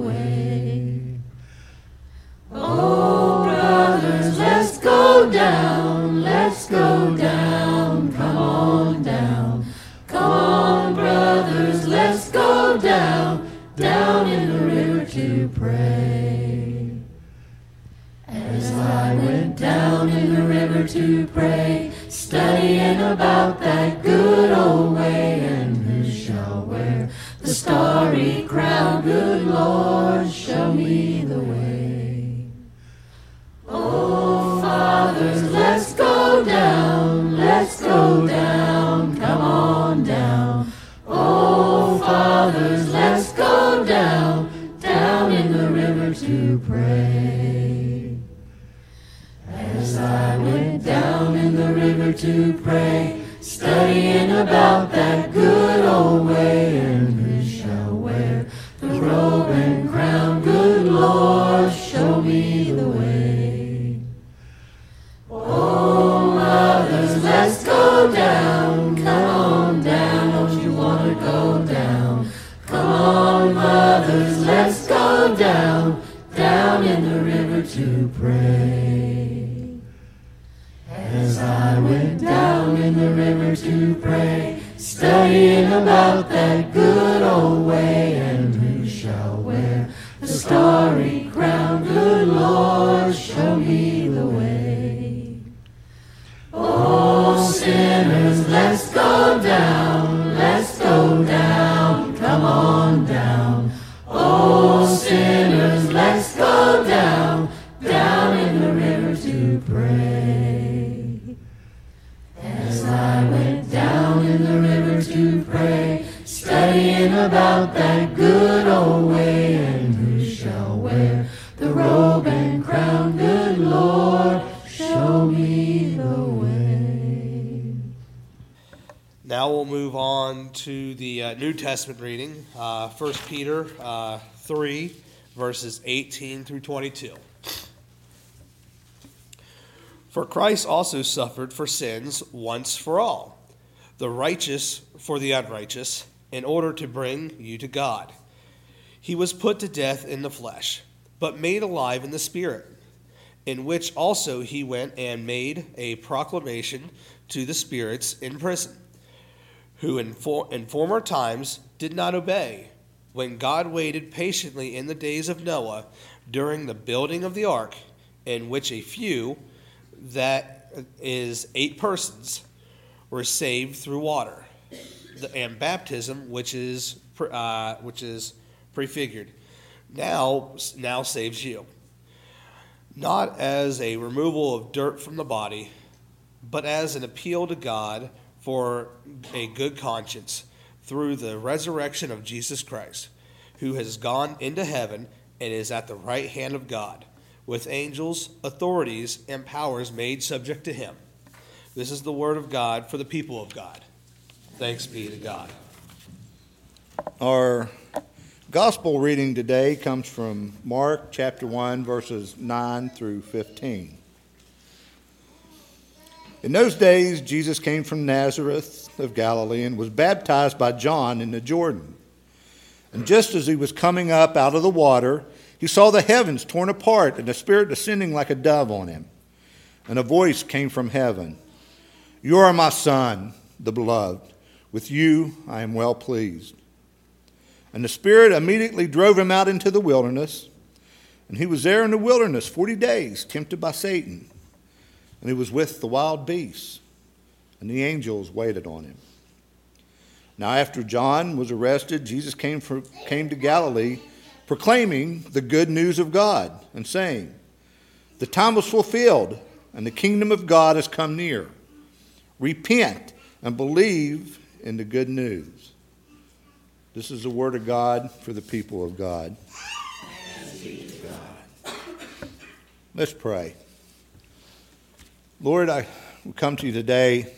Me about that good old way, and who shall wear the robe and crown, good Lord, show me the way. Now we'll move on to the uh, New Testament reading, uh, 1 Peter uh, 3, verses 18 through 22. For Christ also suffered for sins once for all, the righteous for the unrighteous, in order to bring you to God. He was put to death in the flesh, but made alive in the Spirit, in which also he went and made a proclamation to the spirits in prison who in, for, in former times did not obey, when God waited patiently in the days of Noah during the building of the ark, in which a few, that is, eight persons, were saved through water, the, and baptism, which is uh, which is prefigured, now now saves you, not as a removal of dirt from the body, but as an appeal to God for a good conscience through the resurrection of Jesus Christ, who has gone into heaven and is at the right hand of God, with angels, authorities, and powers made subject to him. This is the word of God for the people of God. Thanks be to God. Our gospel reading today comes from Mark chapter 1, verses 9 through 15. In those days, Jesus came from Nazareth of Galilee and was baptized by John in the Jordan. And just as he was coming up out of the water, he saw the heavens torn apart and the Spirit descending like a dove on him. And a voice came from heaven You are my Son, the beloved. With you I am well pleased. And the Spirit immediately drove him out into the wilderness And he was there in the wilderness 40 days, tempted by Satan. And he was with the wild beasts, and the angels waited on him. Now, after John was arrested, Jesus came, for, came to Galilee proclaiming the good news of God and saying, The time was fulfilled, and the kingdom of God has come near. Repent and believe in the good news. This is the word of God for the people of God. Let's pray. Lord, I come to you today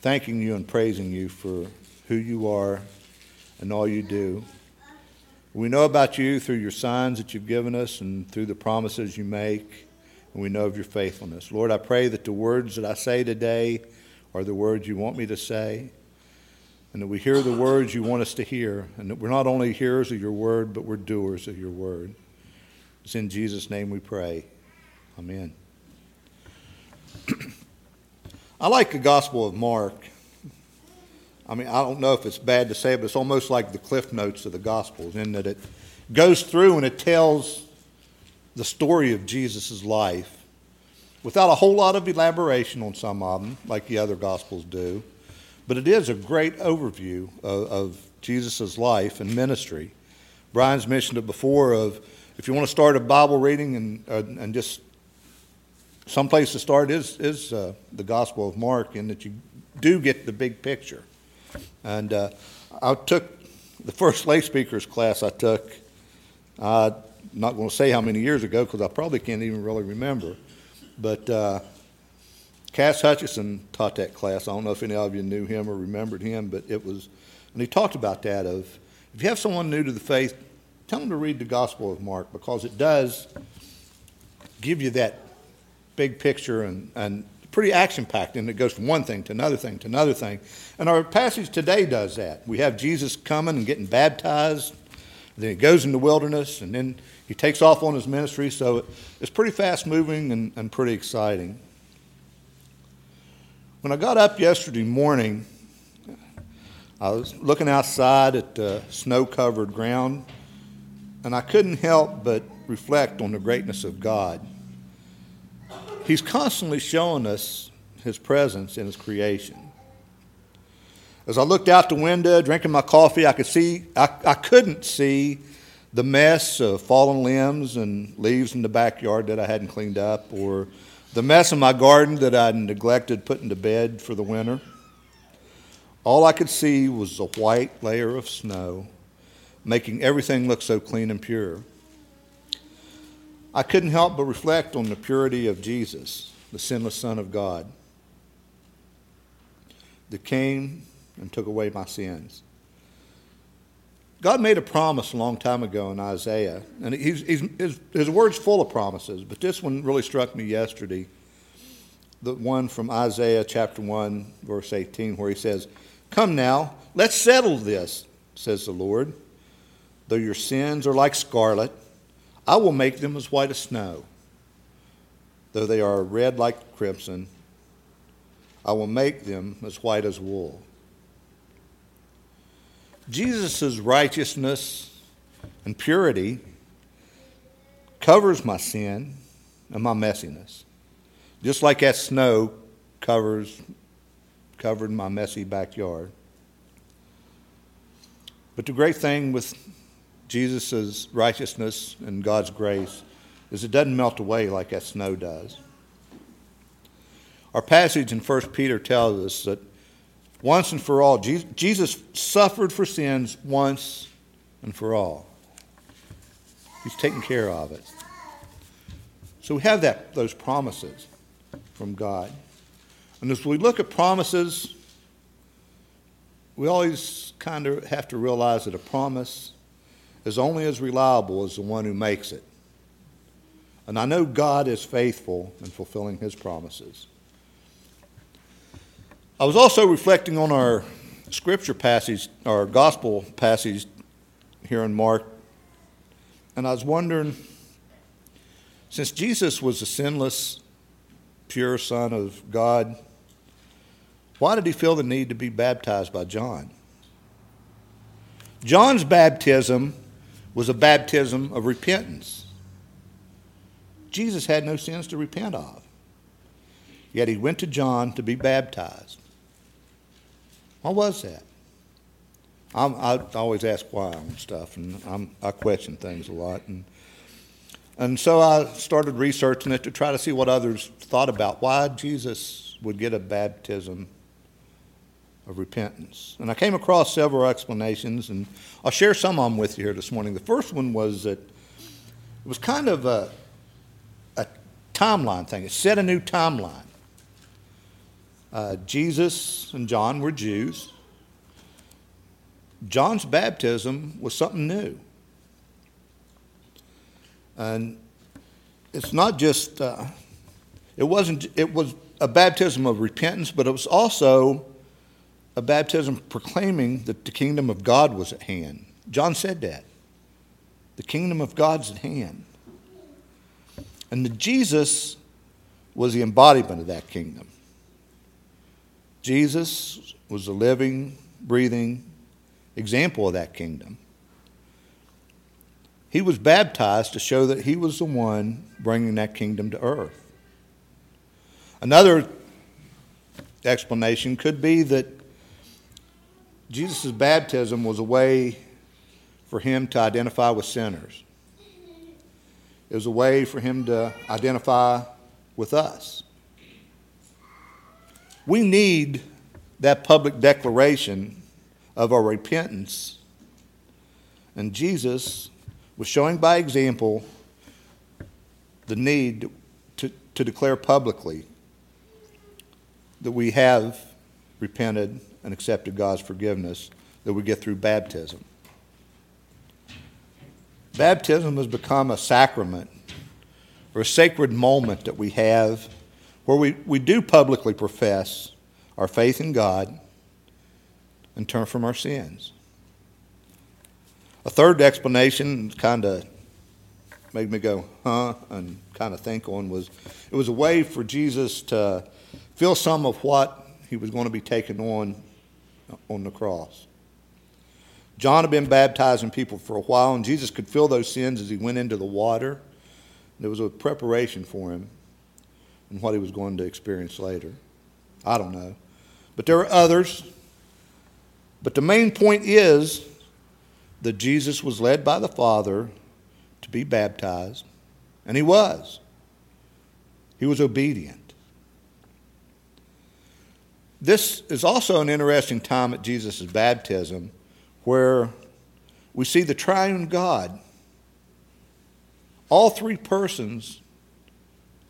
thanking you and praising you for who you are and all you do. We know about you through your signs that you've given us and through the promises you make, and we know of your faithfulness. Lord, I pray that the words that I say today are the words you want me to say, and that we hear the words you want us to hear, and that we're not only hearers of your word, but we're doers of your word. It's in Jesus' name we pray. Amen. I like the Gospel of Mark. I mean, I don't know if it's bad to say, but it's almost like the cliff notes of the Gospels in that it goes through and it tells the story of Jesus' life without a whole lot of elaboration on some of them, like the other Gospels do. But it is a great overview of, of Jesus' life and ministry. Brian's mentioned it before of if you want to start a Bible reading and, uh, and just some place to start is, is uh, the Gospel of Mark in that you do get the big picture. And uh, I took the first lay speakers class I took, I'm not going to say how many years ago because I probably can't even really remember, but uh, Cass Hutchison taught that class. I don't know if any of you knew him or remembered him, but it was, and he talked about that of if you have someone new to the faith, tell them to read the Gospel of Mark because it does give you that big picture and, and pretty action packed, and it goes from one thing to another thing to another thing. And our passage today does that. We have Jesus coming and getting baptized, then he goes in the wilderness, and then he takes off on his ministry. So it's pretty fast moving and, and pretty exciting. When I got up yesterday morning, I was looking outside at uh, the snow covered ground, and I couldn't help but reflect on the greatness of God. He's constantly showing us his presence in his creation. As I looked out the window, drinking my coffee, I could see I, I couldn't see the mess of fallen limbs and leaves in the backyard that I hadn't cleaned up, or the mess in my garden that I'd neglected putting to bed for the winter. All I could see was a white layer of snow, making everything look so clean and pure. I couldn't help but reflect on the purity of Jesus, the sinless Son of God, that came and took away my sins. God made a promise a long time ago in Isaiah, and he's, he's, his, his word's full of promises, but this one really struck me yesterday. The one from Isaiah chapter 1, verse 18, where he says, Come now, let's settle this, says the Lord. Though your sins are like scarlet, I will make them as white as snow. Though they are red like crimson, I will make them as white as wool. Jesus' righteousness and purity covers my sin and my messiness. Just like that snow covers covered my messy backyard. But the great thing with Jesus' righteousness and God's grace is it doesn't melt away like that snow does. Our passage in 1 Peter tells us that once and for all, Jesus suffered for sins once and for all. He's taken care of it. So we have that, those promises from God. And as we look at promises, we always kind of have to realize that a promise is only as reliable as the one who makes it. And I know God is faithful in fulfilling his promises. I was also reflecting on our scripture passage, our gospel passage here in Mark, and I was wondering since Jesus was the sinless, pure Son of God, why did he feel the need to be baptized by John? John's baptism was a baptism of repentance. Jesus had no sins to repent of. Yet he went to John to be baptized. Why was that? I'm, i always ask why on stuff, and I'm, i question things a lot. And, and so I started researching it to try to see what others thought about why Jesus would get a baptism of repentance. And I came across several explanations, and I'll share some of them with you here this morning. The first one was that it was kind of a, a timeline thing, it set a new timeline. Uh, Jesus and John were Jews. John's baptism was something new. And it's not just, uh, it wasn't, it was a baptism of repentance, but it was also a baptism proclaiming that the kingdom of God was at hand. John said that. The kingdom of God's at hand. And the Jesus was the embodiment of that kingdom. Jesus was a living, breathing example of that kingdom. He was baptized to show that he was the one bringing that kingdom to earth. Another explanation could be that Jesus' baptism was a way for him to identify with sinners. It was a way for him to identify with us. We need that public declaration of our repentance. And Jesus was showing by example the need to, to declare publicly that we have repented and accepted God's forgiveness that we get through baptism. Baptism has become a sacrament or a sacred moment that we have where we, we do publicly profess our faith in God and turn from our sins. A third explanation kind of made me go, huh, and kind of think on was it was a way for Jesus to feel some of what he was going to be taking on on the cross. John had been baptizing people for a while, and Jesus could feel those sins as he went into the water. There was a preparation for him and what he was going to experience later. I don't know. But there are others. But the main point is that Jesus was led by the Father to be baptized, and he was. He was obedient. This is also an interesting time at Jesus' baptism where we see the triune God, all three persons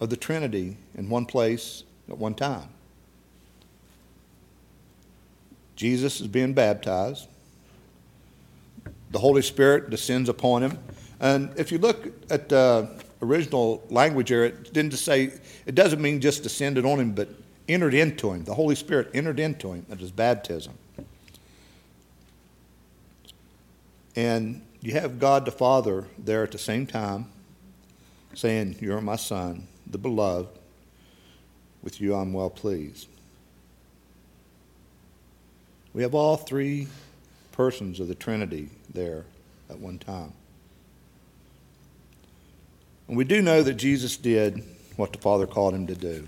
of the Trinity in one place at one time. Jesus is being baptized. The Holy Spirit descends upon him. And if you look at the original language here, it didn't say, it doesn't mean just descended on him, but entered into him. The Holy Spirit entered into him at his baptism. And you have God the Father there at the same time saying, You're my Son, the beloved. With you I'm well pleased. We have all three persons of the Trinity there at one time. And we do know that Jesus did what the Father called him to do.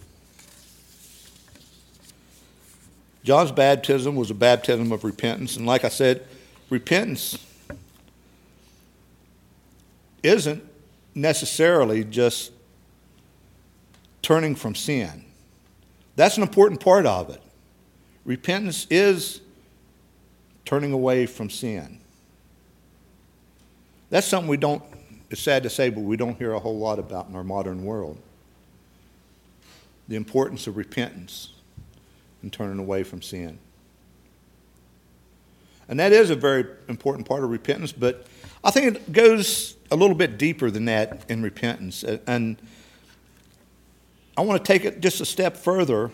John's baptism was a baptism of repentance. And like I said, repentance isn't necessarily just turning from sin. That's an important part of it. Repentance is turning away from sin. That's something we don't, it's sad to say, but we don't hear a whole lot about in our modern world. The importance of repentance and turning away from sin. And that is a very important part of repentance, but I think it goes a little bit deeper than that in repentance. And I want to take it just a step further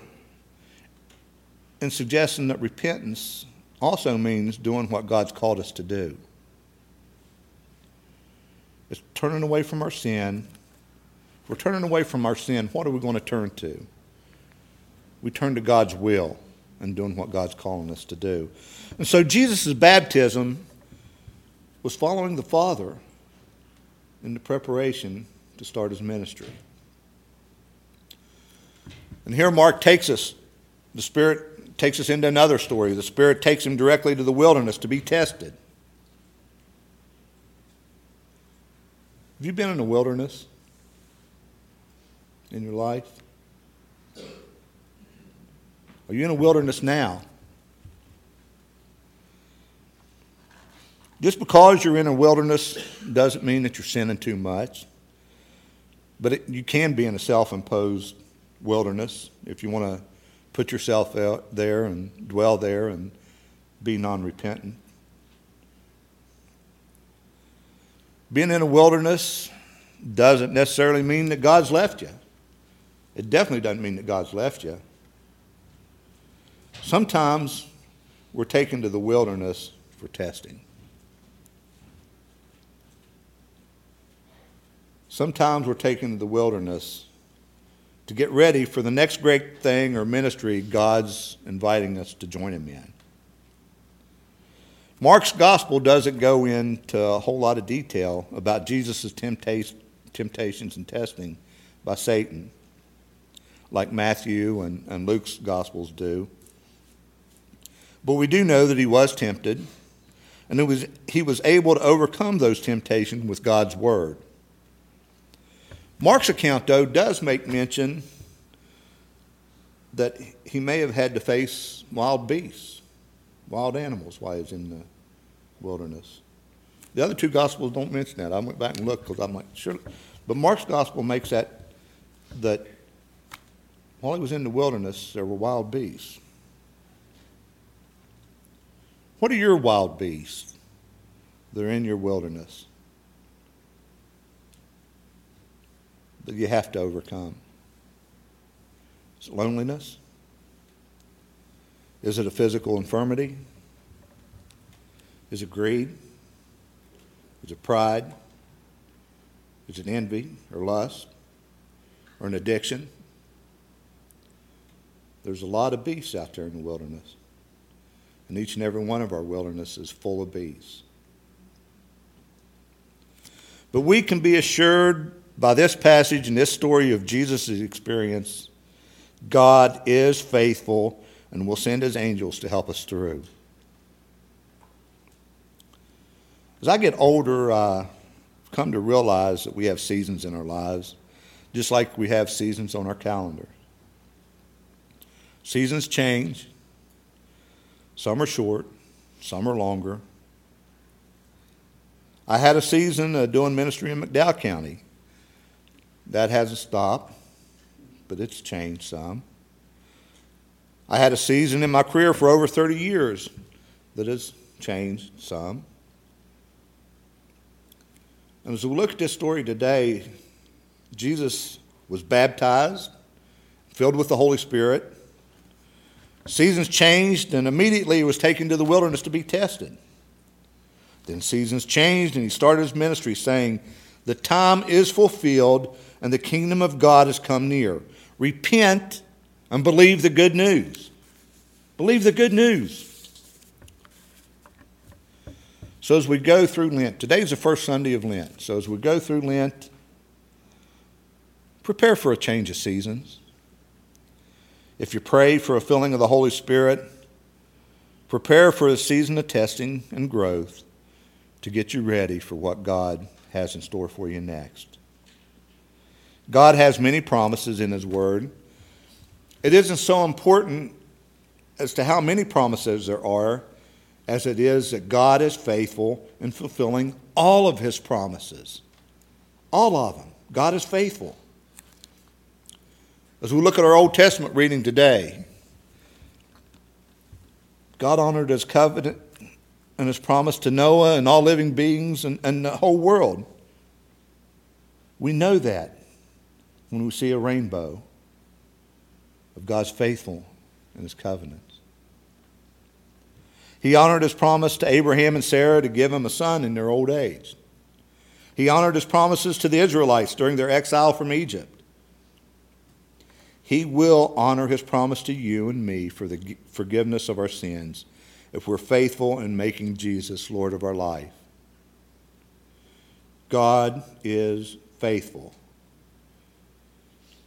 in suggesting that repentance also means doing what God's called us to do. It's turning away from our sin. If we're turning away from our sin, what are we going to turn to? we turn to God's will and doing what God's calling us to do. And so Jesus' baptism was following the Father in the preparation to start his ministry. And here Mark takes us, the Spirit takes us into another story. The Spirit takes him directly to the wilderness to be tested. Have you been in the wilderness in your life? Are you in a wilderness now? Just because you're in a wilderness doesn't mean that you're sinning too much. But it, you can be in a self imposed wilderness if you want to put yourself out there and dwell there and be non repentant. Being in a wilderness doesn't necessarily mean that God's left you. It definitely doesn't mean that God's left you. Sometimes we're taken to the wilderness for testing. Sometimes we're taken to the wilderness to get ready for the next great thing or ministry God's inviting us to join Him in. Mark's gospel doesn't go into a whole lot of detail about Jesus' temptations and testing by Satan, like Matthew and, and Luke's gospels do. But we do know that he was tempted, and was, he was able to overcome those temptations with God's word. Mark's account, though, does make mention that he may have had to face wild beasts, wild animals while he was in the wilderness. The other two gospels don't mention that. I went back and looked because I'm like, sure. But Mark's gospel makes that that while he was in the wilderness, there were wild beasts. What are your wild beasts that are in your wilderness? That you have to overcome? Is it loneliness? Is it a physical infirmity? Is it greed? Is it pride? Is it envy or lust or an addiction? There's a lot of beasts out there in the wilderness. And each and every one of our wilderness is full of beasts. But we can be assured by this passage and this story of Jesus' experience, God is faithful and will send his angels to help us through. As I get older, I've come to realize that we have seasons in our lives, just like we have seasons on our calendar. Seasons change. Some are short, some are longer. I had a season uh, doing ministry in McDowell County. That hasn't stopped, but it's changed some. I had a season in my career for over 30 years that has changed some. And as we look at this story today, Jesus was baptized, filled with the Holy Spirit. Seasons changed, and immediately he was taken to the wilderness to be tested. Then seasons changed, and he started his ministry saying, The time is fulfilled and the kingdom of God has come near. Repent and believe the good news. Believe the good news. So, as we go through Lent, today's the first Sunday of Lent. So, as we go through Lent, prepare for a change of seasons. If you pray for a filling of the Holy Spirit, prepare for a season of testing and growth to get you ready for what God has in store for you next. God has many promises in His Word. It isn't so important as to how many promises there are as it is that God is faithful in fulfilling all of His promises. All of them. God is faithful. As we look at our Old Testament reading today, God honored His covenant and His promise to Noah and all living beings and, and the whole world. We know that when we see a rainbow of God's faithful and his covenants. He honored his promise to Abraham and Sarah to give him a son in their old age. He honored his promises to the Israelites during their exile from Egypt. He will honor his promise to you and me for the forgiveness of our sins if we're faithful in making Jesus Lord of our life. God is faithful.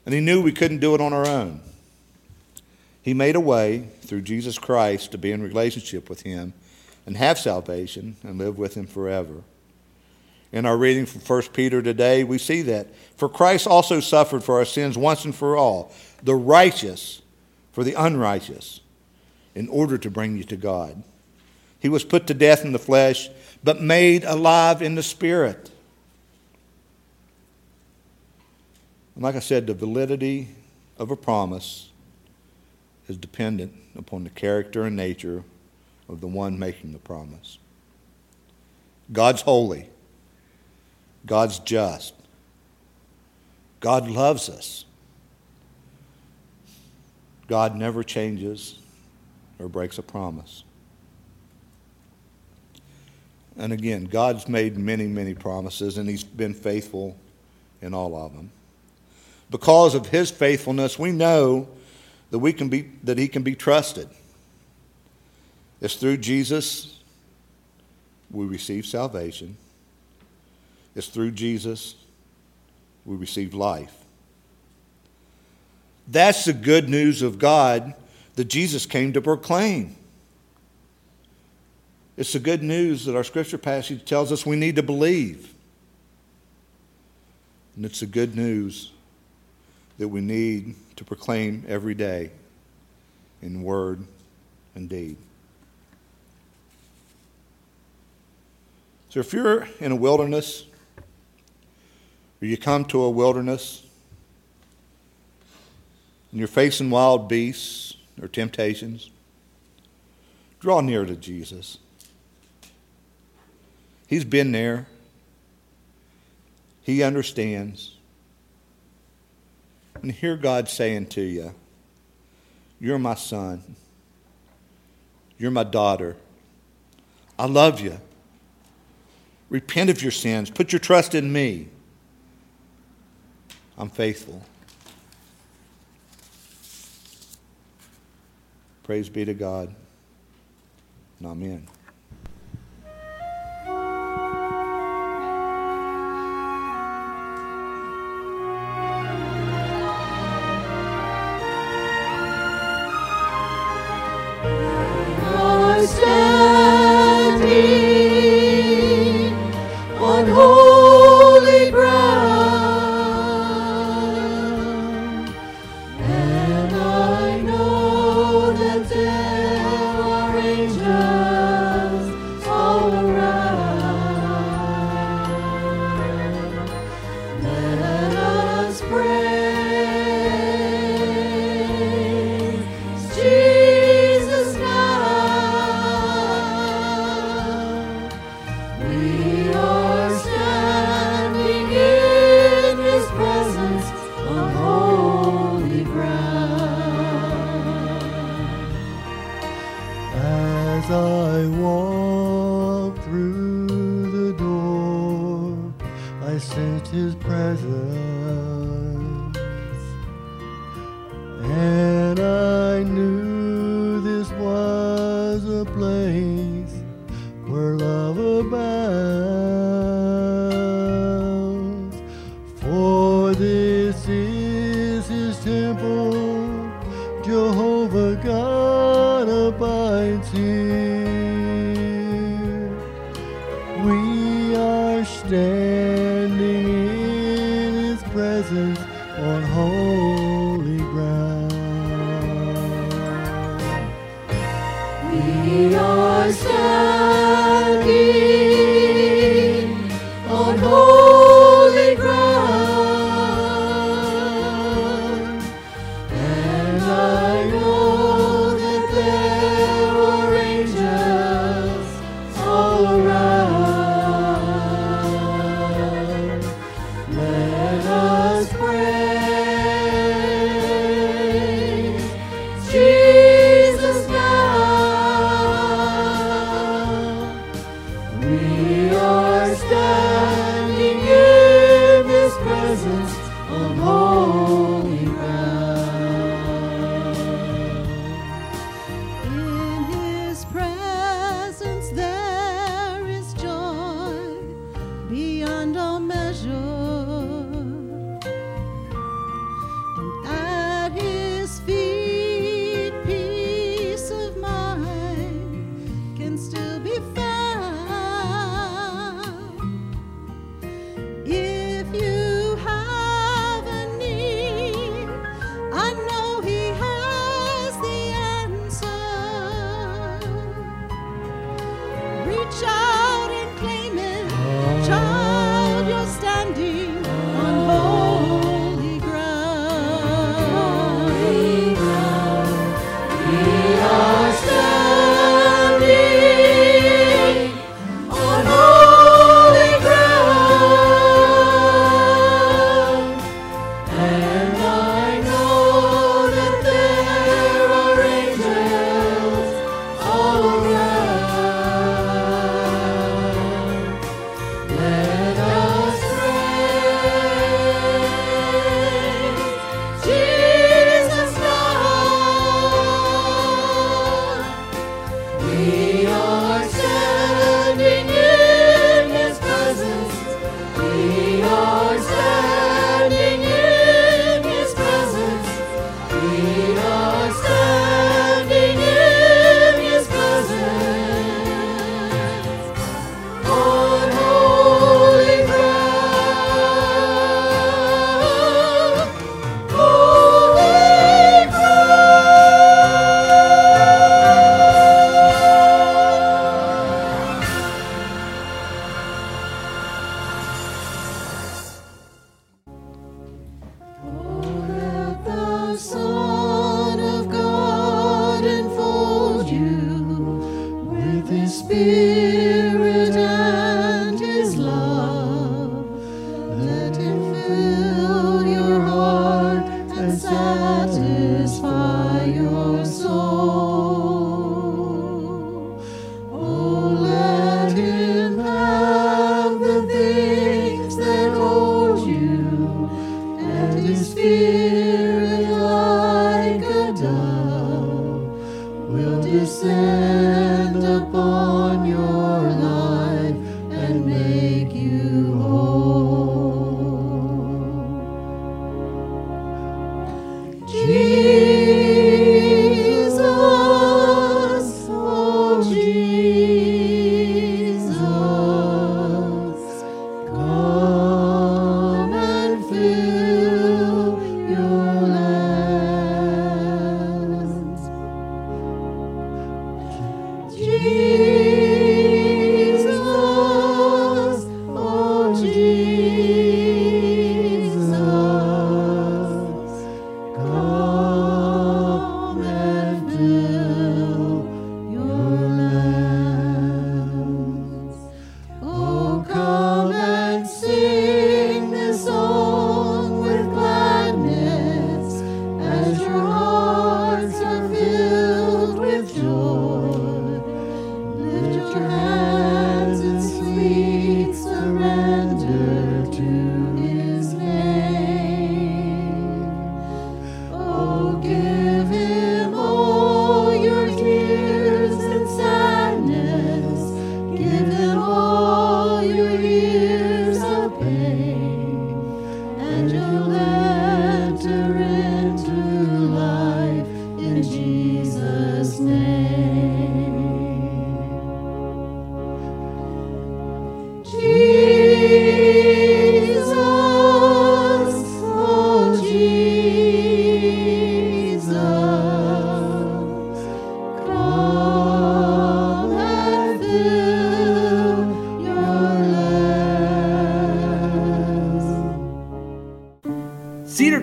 And he knew we couldn't do it on our own. He made a way through Jesus Christ to be in relationship with him and have salvation and live with him forever. In our reading from 1 Peter today, we see that. For Christ also suffered for our sins once and for all, the righteous for the unrighteous, in order to bring you to God. He was put to death in the flesh, but made alive in the spirit. And like I said, the validity of a promise is dependent upon the character and nature of the one making the promise. God's holy. God's just. God loves us. God never changes or breaks a promise. And again, God's made many, many promises, and He's been faithful in all of them. Because of His faithfulness, we know that, we can be, that He can be trusted. It's through Jesus we receive salvation. It's through Jesus we receive life. That's the good news of God that Jesus came to proclaim. It's the good news that our scripture passage tells us we need to believe. And it's the good news that we need to proclaim every day in word and deed. So if you're in a wilderness, or you come to a wilderness, and you're facing wild beasts or temptations, draw near to Jesus. He's been there. He understands. And hear God saying to you, You're my son. You're my daughter. I love you. Repent of your sins. Put your trust in me. I'm faithful. Praise be to God. Amen. sent his presence, and I knew. all around. child. Descend upon your